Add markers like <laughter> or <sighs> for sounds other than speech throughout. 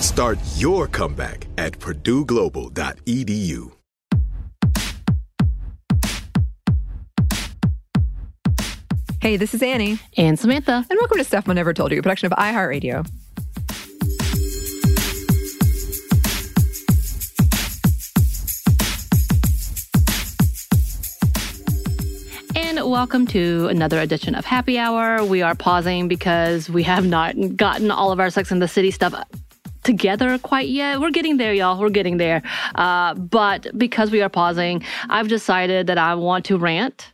Start your comeback at purdueglobal.edu. Hey, this is Annie. And Samantha. And welcome to Stuff Mom Never Told You, a production of iHeartRadio. And welcome to another edition of Happy Hour. We are pausing because we have not gotten all of our Sex and the City stuff together quite yet. We're getting there, y'all. We're getting there. Uh, but because we are pausing, I've decided that I want to rant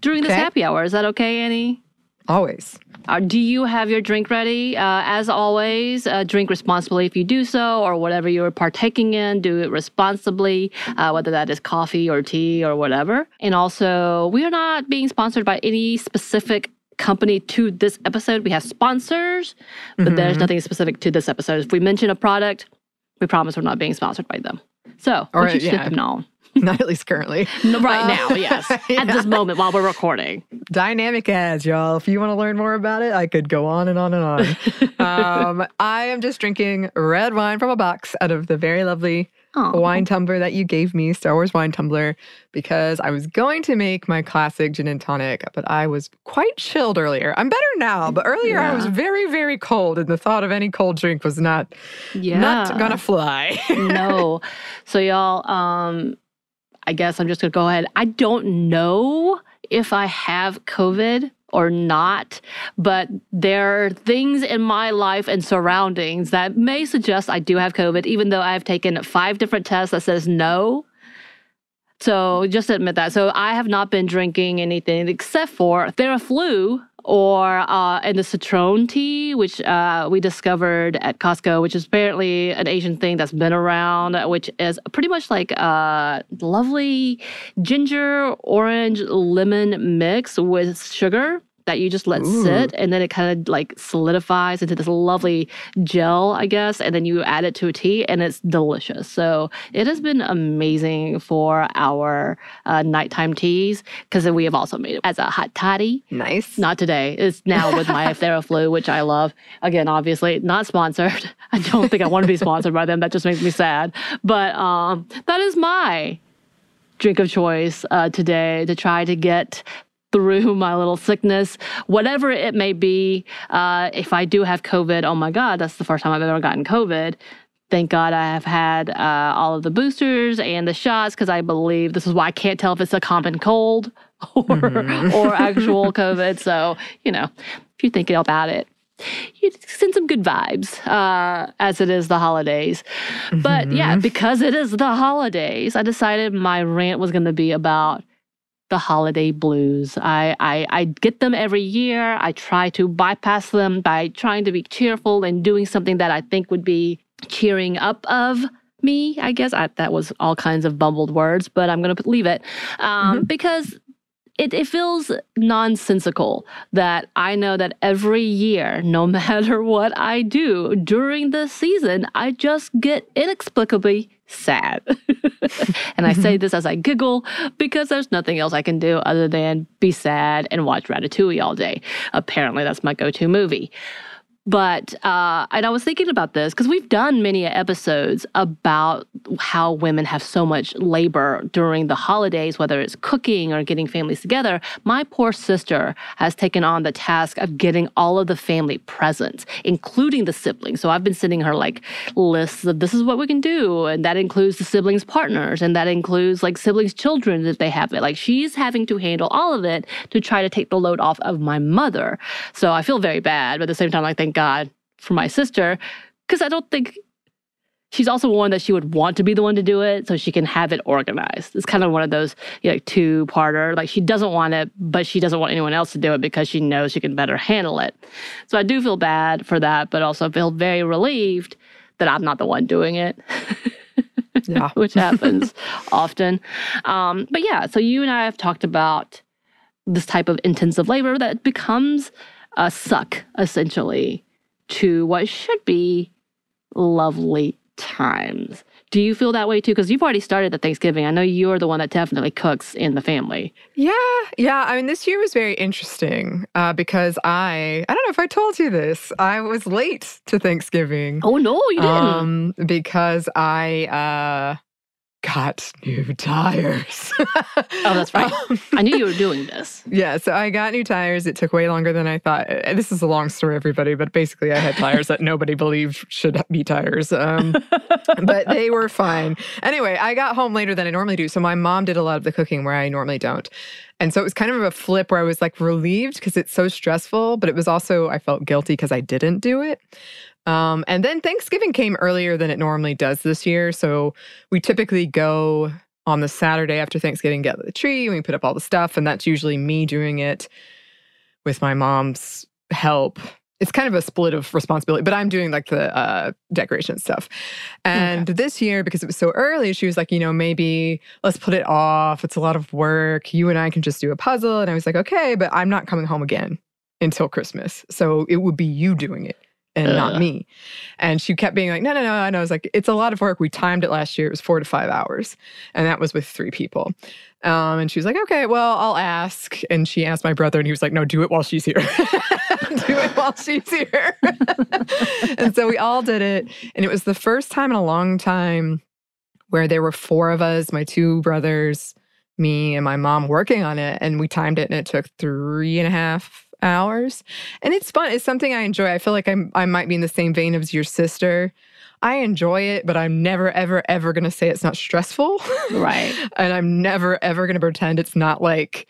during this Okay. happy hour. Is that okay, Annie? Always. Uh, do you have your drink ready? Uh, as always, uh, drink responsibly if you do so, or whatever you're partaking in, do it responsibly, uh, whether that is coffee or tea or whatever. And also, we are not being sponsored by any specific company to this episode. We have sponsors, but there's nothing specific to this episode. If we mention a product, we promise we're not being sponsored by them. So, Or, we should yeah. them know. <laughs> Not at least currently. No, right Uh, now, yes. <laughs> At this moment while we're recording. Dynamic ads, y'all. If you want to learn more about it, I could go on and on and on. <laughs> um, I am just drinking red wine from a box out of the very lovely Aw. wine tumbler that you gave me, Star Wars wine tumbler, because I was going to make my classic gin and tonic, but I was quite chilled earlier. I'm better now, but earlier I was very, very cold, and the thought of any cold drink was not Yeah. not gonna fly. no. <laughs> So y'all, um, I guess I'm just gonna go ahead. I don't know if I have COVID or not, but there are things in my life and surroundings that may suggest I do have COVID, even though I've taken five different tests that says no. So just admit that. So I have not been drinking anything except for Theraflu or uh, and the citron tea, which uh, we discovered at Costco, which is apparently an Asian thing that's been around, which is pretty much like a lovely ginger, orange, lemon mix with sugar that you just let sit and then it kind of like solidifies into this lovely gel, I guess, and then you add it to a tea and it's delicious. So it has been amazing for our uh, nighttime teas because we have also made it as a hot toddy. nice. Not today. It's now with my <laughs> Theraflu, which I love. Again, obviously not sponsored. <laughs> I don't think I want to be sponsored by them. That just makes me sad. But um, that is my drink of choice uh, today to try to get through my little sickness, whatever it may be. Uh, if I do have COVID, oh my God, that's the first time I've ever gotten COVID. Thank God I have had uh, all of the boosters and the shots because I believe this is why I can't tell if it's a common cold <laughs> or, or <laughs> actual COVID. So, you know, if you're thinking about it, you send some good vibes uh, as it is the holidays. But yeah, because it is the holidays, I decided my rant was going to be about the holiday blues. I, I I get them every year. I try to bypass them by trying to be cheerful and doing something that I think would be cheering up of me. I guess I, that was all kinds of bumbled words, but I'm going to leave it um, because it, it feels nonsensical that I know that every year, no <laughs> matter what I do during the season, I just get inexplicably sad. <laughs> and I say mm-hmm. this as I giggle because there's nothing else I can do other than be sad and watch Ratatouille all day. Apparently, that's my go to movie. But, uh, and I was thinking about this because we've done many episodes about how women have so much labor during the holidays, whether it's cooking or getting families together. My poor sister has taken on the task of getting all of the family presents, including the siblings. So I've been sending her like lists of this is what we can do. And that includes the siblings' partners, and that includes like siblings' children if they have it. Like she's having to handle all of it to try to take the load off of my mother. So I feel very bad, but at the same time, I thank God for my sister because I don't think she's also one that she would want to be the one to do it so she can have it organized. It's kind of one of those you know, like two parter. Like she doesn't want it, but she doesn't want anyone else to do it because she knows she can better handle it. So I do feel bad for that, but also feel very relieved that I'm not the one doing it. <laughs> Yeah. which happens often. Um, but yeah, so you and I have talked about this type of intensive labor that becomes a suck essentially to what should be lovely times. Do you feel that way too? Because you've already started the Thanksgiving. I know you're the one that definitely cooks in the family. Yeah, yeah. I mean, this year was very interesting uh, because I, I don't know if I told you this, I was late to Thanksgiving. Oh no, you didn't. Um, because I uh, got new tires. <laughs> oh, that's right. Um, I knew you were doing this. yeah, so I got new tires. It took way longer than I thought. Uh, This is a long story, everybody, but basically, I had tires that nobody believed should be tires. Um, <laughs> but they were fine. Anyway, I got home later than I normally do. So my mom did a lot of the cooking where I normally don't. And so it was kind of a flip where I was like relieved because it's so stressful, but it was also, I felt guilty because I didn't do it. Um, and then Thanksgiving came earlier than it normally does this year. So we typically go on the Saturday after Thanksgiving, get the tree, and we put up all the stuff. And that's usually me doing it with my mom's help. It's kind of a split of responsibility, but I'm doing like the uh, decoration stuff. And this year, because it was so early, she was like, you know, maybe let's put it off. It's a lot of work. You and I can just do a puzzle. And I was like, okay, but I'm not coming home again until Christmas. So it would be you doing it and not me. And she kept being like, no, no, no. And I was like, it's a lot of work. We timed it last year. It was four to five hours. And that was with three people. Um, and she was like, okay, well, I'll ask. And she asked my brother, and he was like, no, do it while she's here. <laughs> do it while she's here. <laughs> and so we all did it. And it was the first time in a long time where there were four of us, my two brothers, me, and my mom working on it. And we timed it, and it took three and a half hours. And it's fun. It's something I enjoy. I feel like I'm I might be in the same vein as your sister. I enjoy it, but I'm never, ever, ever gonna say it's not stressful. Right. <laughs> and I'm never, ever gonna pretend it's not like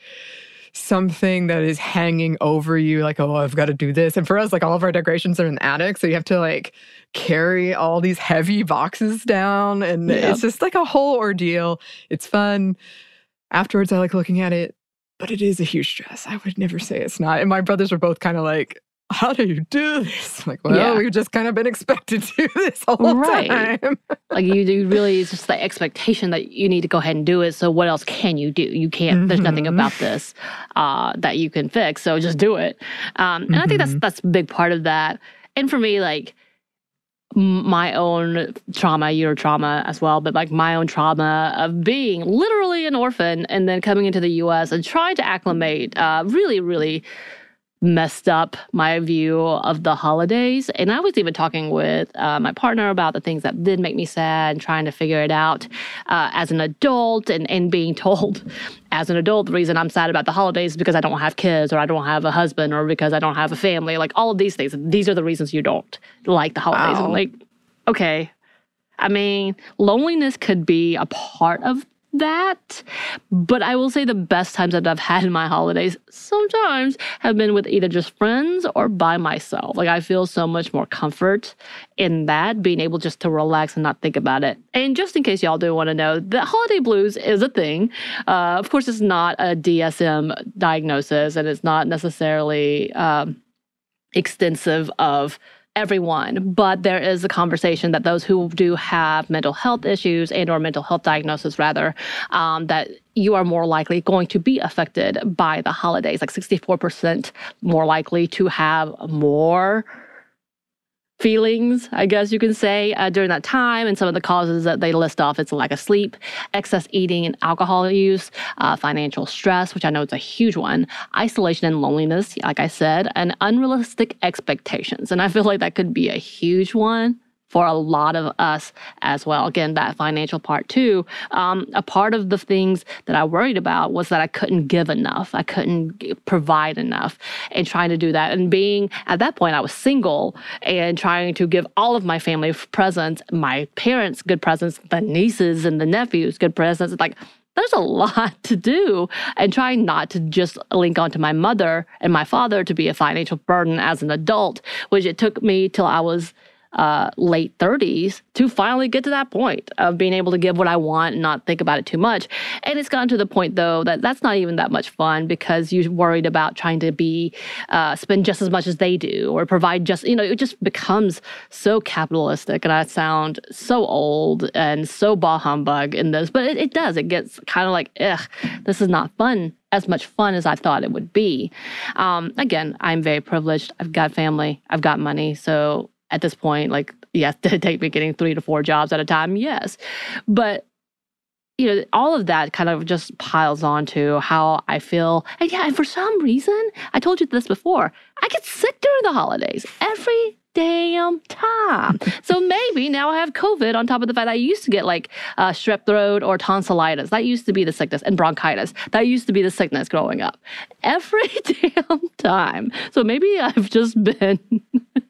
something that is hanging over you, like, oh, I've got to do this. And for us, like all of our decorations are in the attic. So you have to like carry all these heavy boxes down. And Yep. it's just like a whole ordeal. It's fun. Afterwards, I like looking at it, but it is a huge stress. I would never say it's not. And my brothers were both kind of like, how do you do this? I'm like, well, Yeah. we've just kind of been expected to do this all Right. time. <laughs> Like you do really it's just the expectation that you need to go ahead and do it. So what else can you do? You can't there's nothing Mhm. about this uh that you can fix. So just do it. Um and I think that's Mhm. that's a big part of that. And for me, like my own trauma, your trauma as well, but like my own trauma of being literally an orphan and then coming into the US and trying to acclimate uh really, really messed up my view of the holidays. And I was even talking with uh, my partner about the things that did make me sad and trying to figure it out uh, as an adult and, and being <laughs> told as an adult the reason I'm sad about the holidays is because I don't have kids or I don't have a husband or because I don't have a family. Like all of these things. These are the reasons you don't like the holidays. I'm like, okay. I mean, loneliness could be a part of that. But I will say the best times that I've had in my holidays sometimes have been with either just friends or by myself. Like I feel so much more comfort in that, being able just to relax and not think about it. And just in case y'all do want to know, the holiday blues is a thing. Uh, of course, it's not a DSM diagnosis and it's not necessarily um, extensive of everyone but there is a conversation that those who do have mental health issues and or mental health diagnosis rather um, that you are more likely going to be affected by the holidays, like 64% more likely to have more feelings, I guess you can say, uh, during that time. And some of the causes that they list off it's lack of sleep, excess eating and alcohol use, uh, financial stress, which I know is a huge one, isolation and loneliness, like I said, and unrealistic expectations. And I feel like that could be a huge one for a lot of us as well. Again, that financial part too. Um, a part of the things that I worried about was that I couldn't give enough, I couldn't provide enough, and trying to do that. And being at that point, I was single and trying to give all of my family presents, my parents good presents, the nieces and the nephews good presents. Like there's a <laughs> lot to do and trying not to just link onto my mother and my father to be a financial burden as an adult, which it took me till I was uh, late 30s to finally get to that point of being able to give what I want and not think about it too much. And it's gotten to the point though that that's not even that much fun because you're worried about trying to be uh, spend just as much as they do or provide just you know it just becomes so capitalistic and I sound so old and so bah humbug in this, but it, it does. It gets kind of like ugh, this is not fun as much fun as I thought it would be. Um, again, I'm very privileged. I've got family. I've got money. So at this point, like, yes, did it take me getting three to four jobs at a time? Yes. But you know, all of that kind of just piles on to how I feel. And yeah, and for some reason, I told you this before, I get sick during the holidays every damn time. so maybe now I have COVID on top of the fact I used to get like uh, strep throat or tonsillitis. That used to be the sickness, and bronchitis. That used to be the sickness growing up. Every <laughs> damn time. So maybe I've just been <laughs>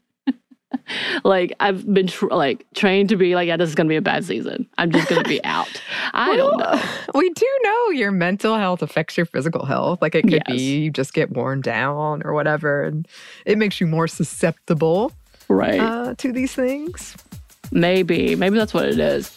<laughs> like I've been tr- like trained to be like, yeah, this is gonna be a bad season. I'm just gonna be out. <laughs> I well, don't know. We do know your mental health affects your physical health. Like it could Yes. be you just get worn down or whatever, and it makes you more susceptible Right? uh, to these things. maybe. Maybe that's what it is.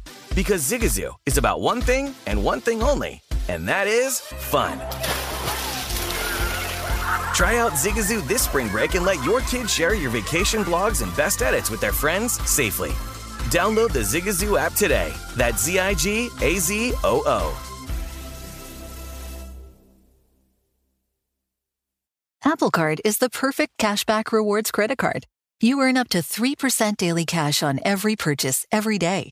Because Zigazoo is about one thing and one thing only, and that is fun. Try out Zigazoo this spring break and let your kids share your vacation blogs and best edits with their friends safely. Download the Zigazoo app today. That's Z I G A Z O O. Apple Card is the perfect cashback rewards credit card. You earn up to 3% daily cash on every purchase every day.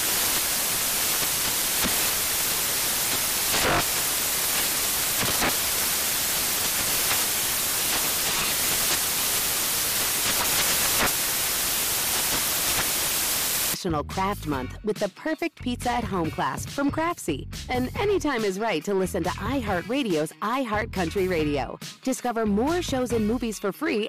National Craft Month with the perfect pizza at home class from Craftsy. And anytime is right to listen to iHeartRadio's iHeartCountry Radio. Discover more shows and movies for free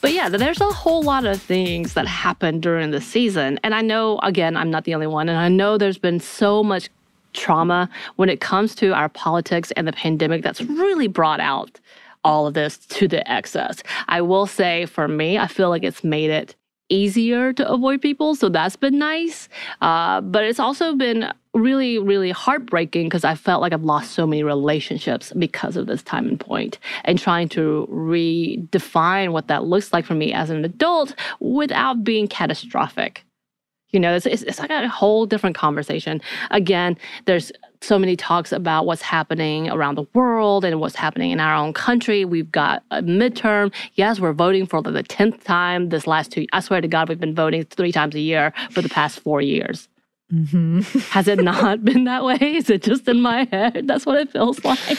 But yeah, there's a whole lot of things that happen during the season. And I know, again, I'm not the only one. And I know there's been so much trauma when it comes to our politics and the pandemic that's really brought out all of this to the excess. I will say for me, I feel like it's made it easier to avoid people. So that's been nice. Uh, but it's also been really, really heartbreaking because I felt like I've lost so many relationships because of this time and point and trying to redefine what that looks like for me as an adult without being catastrophic. You know, it's, it's, it's like a whole different conversation. Again, there's so many talks about what's happening around the world and what's happening in our own country. We've got a midterm. Yes, we're voting for the 10th time this last two. I swear to God, we've been voting three times a year for the past four years. Mm-hmm. Has it not <laughs> been that way? Is it just in my head? That's what it feels like.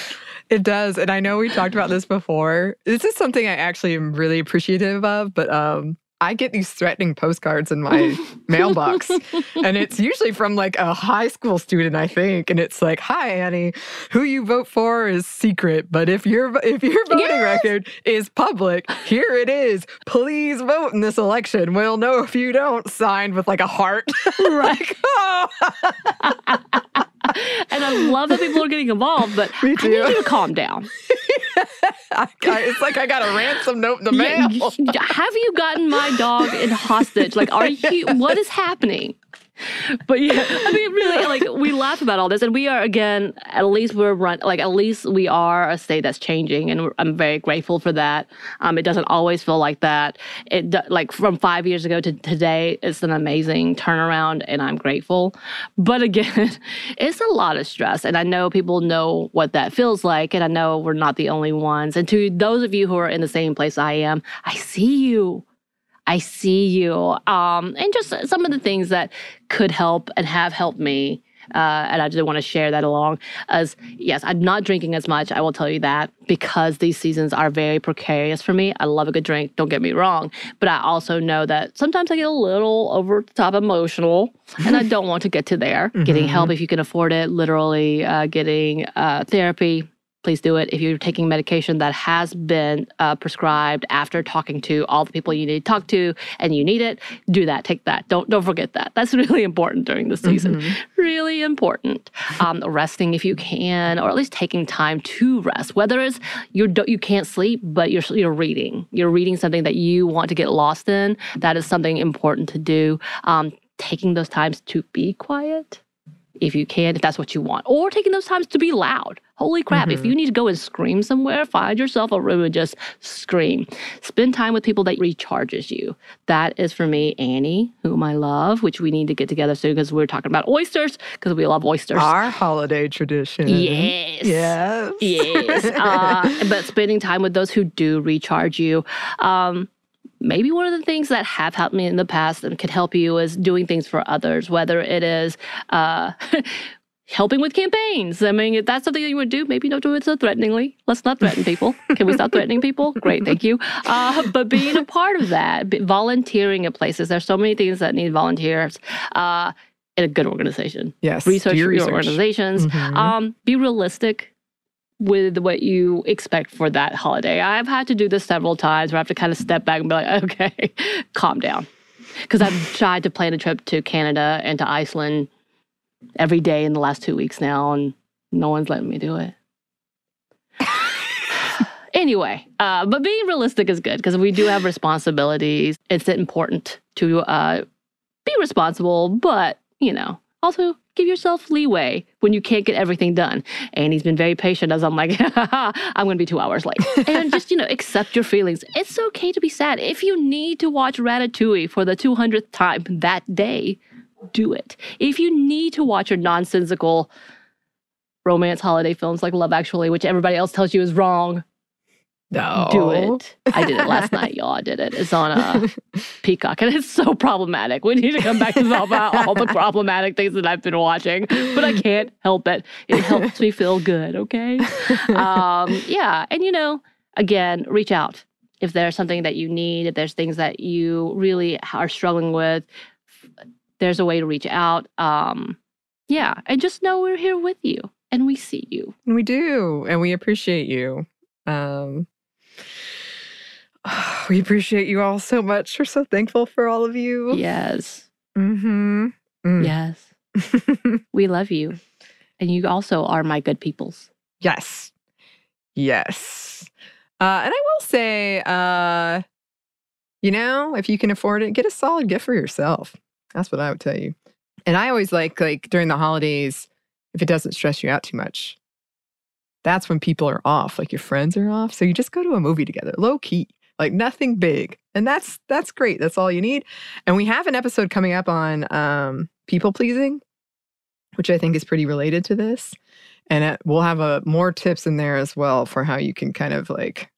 It does. And I know we talked about this before. This is something I actually am really appreciative of, but um I get these threatening postcards in my <laughs> mailbox. And it's usually from like a high school student, I think. And it's like, hi, Annie, who you vote for is secret. But if your if your voting yes! record is public, here it is. Please vote in this election. We'll know if you don't. Signed with like a heart. <laughs> Right. oh. <laughs> and I love that people are getting involved, but I need you to calm down. I, it's like I got a ransom note in the mail. Have you gotten my dog in hostage? Like, are you? What is happening? <laughs> but yeah, I mean, really, like we laugh about all this, and we are again. At least we're run like at least we are a state that's changing, and I'm very grateful for that. Um, it doesn't always feel like that. It like from five years ago to today, it's an amazing turnaround, and I'm grateful. But again, <laughs> it's a lot of stress, and I know people know what that feels like, and I know we're not the only ones. And to those of you who are in the same place I am, I see you. I see you. Um, and just some of the things that could help and have helped me. Uh, and I just want to share that along. As yes, I'm not drinking as much. I will tell you that because these seasons are very precarious for me. I love a good drink. Don't get me wrong, but I also know that sometimes I get a little over the top emotional, and I <laughs> don't want to get to there. mm-hmm. Getting help if you can afford it. Literally, uh, getting uh, therapy please do it. If you're taking medication that has been uh, prescribed after talking to all the people you need to talk to and you need it, do that. Take that. Don't don't forget that. That's <laughs> really important during the season. Mm-hmm. Really important. Um, resting if you can, or at least taking time to rest. Whether it's you you can't sleep, but you're you're reading. You're reading something that you want to get lost in. That is something important to do. Um, taking those times to be quiet if you can, if that's what you want, or taking those times to be loud. Holy crap, mm-hmm. if you need to go and scream somewhere, find yourself a room and just scream. Spend time with people that recharges you. That is for me, Annie, whom I love, which we need to get together soon because we're talking about oysters because we love oysters. Our holiday tradition. Yes. Yes. Yes. uh, <laughs> but spending time with those who do recharge you. Um, maybe one of the things that have helped me in the past and could help you is doing things for others, whether it is uh, <laughs> helping with campaigns. I mean, if that's something that you would do, maybe don't do it so threateningly. Let's not threaten people. Can we stop threatening people? Great, thank you. Uh, but being a part of that, volunteering at places, there's so many things that need volunteers. Uh, in a good organization. Yes. Research your research. organizations. Mm-hmm. Um, be realistic with what you expect for that holiday. I've had to do this several times where I have to kind of step back and be like, <laughs> okay, calm down. Because I've tried to plan a trip to Canada and to Iceland every day in the last two weeks now, and no one's letting me do it. <laughs> anyway, uh, but being realistic is good because we do have responsibilities. It's important to uh, be responsible, but, you know, also give yourself leeway when you can't get everything done. And he's been very patient as I'm like, <laughs> I'm going to be two hours late. <laughs> and just, you know, accept your feelings. It's okay to be sad. If you need to watch Ratatouille for the 200th time that day, do it. If you need to watch your nonsensical romance holiday films like Love Actually, which everybody else tells you is wrong, no. Do it. I did it last night, y'all. I did it. It's on a <laughs> Peacock, and it's so problematic. We need to come back to talk about all the <laughs> problematic things that I've been watching, but I can't help it. It helps me feel good, okay? Um, <laughs> yeah. And, you know, again, reach out. If there's something that you need, if there's things that you really are struggling with, there's a way to reach out. Um, yeah. And just know we're here with you and we see you. And We do. And we appreciate you. Um, <sighs> we appreciate you all so much. We're so thankful for all of you. Yes. Mm-hmm. Mm. Yes. <laughs> we love you. And you also are my good peoples. Yes. Yes. Uh, and I will say, uh, you know, if you can afford it, get a solid gift for yourself. That's what I would tell you. And I always like, like during the holidays, if it doesn't stress you out too much, that's when people are off, like your friends are off. So you just go to a movie together, low key Like nothing big. And that's that's great. That's all you need. And we have an episode coming up on um, people pleasing, which I think is pretty related to this. And it, we'll have a more tips in there as well for how you can kind of like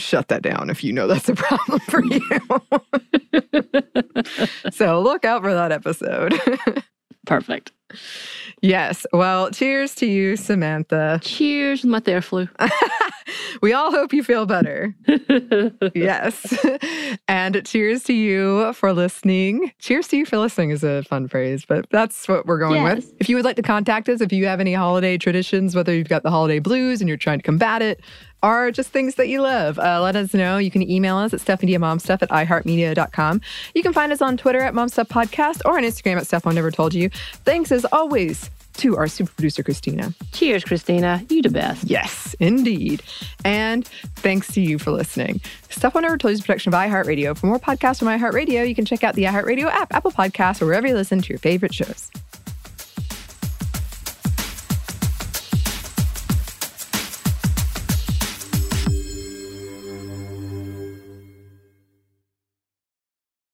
shut that down if you know that's a problem for you. <laughs> so look out for that episode. Perfect. Yes. Well, cheers to you, Samantha. Cheers, my Theraflu. <laughs> we all hope you feel better. <laughs> yes. and cheers to you for listening. Cheers to you for listening is a fun phrase, but that's what we're going Yes. with. If you would like to contact us, if you have any holiday traditions, whether you've got the holiday blues and you're trying to combat it, are just things that you love, uh, let us know. You can email us at stuffmediamomstuff at iheartmedia.com. You can find us on Twitter at Momstuff Podcast or on Instagram at Stuff Mom Never Told You. Thanks as always to our super producer, Christina. Cheers, Christina. You the best. Yes, indeed. And thanks to you for listening. Stuff Mom Never Told You is a production of iHeartRadio. For more podcasts from iHeartRadio, you can check out the iHeartRadio app, Apple Podcasts, or wherever you listen to your favorite shows.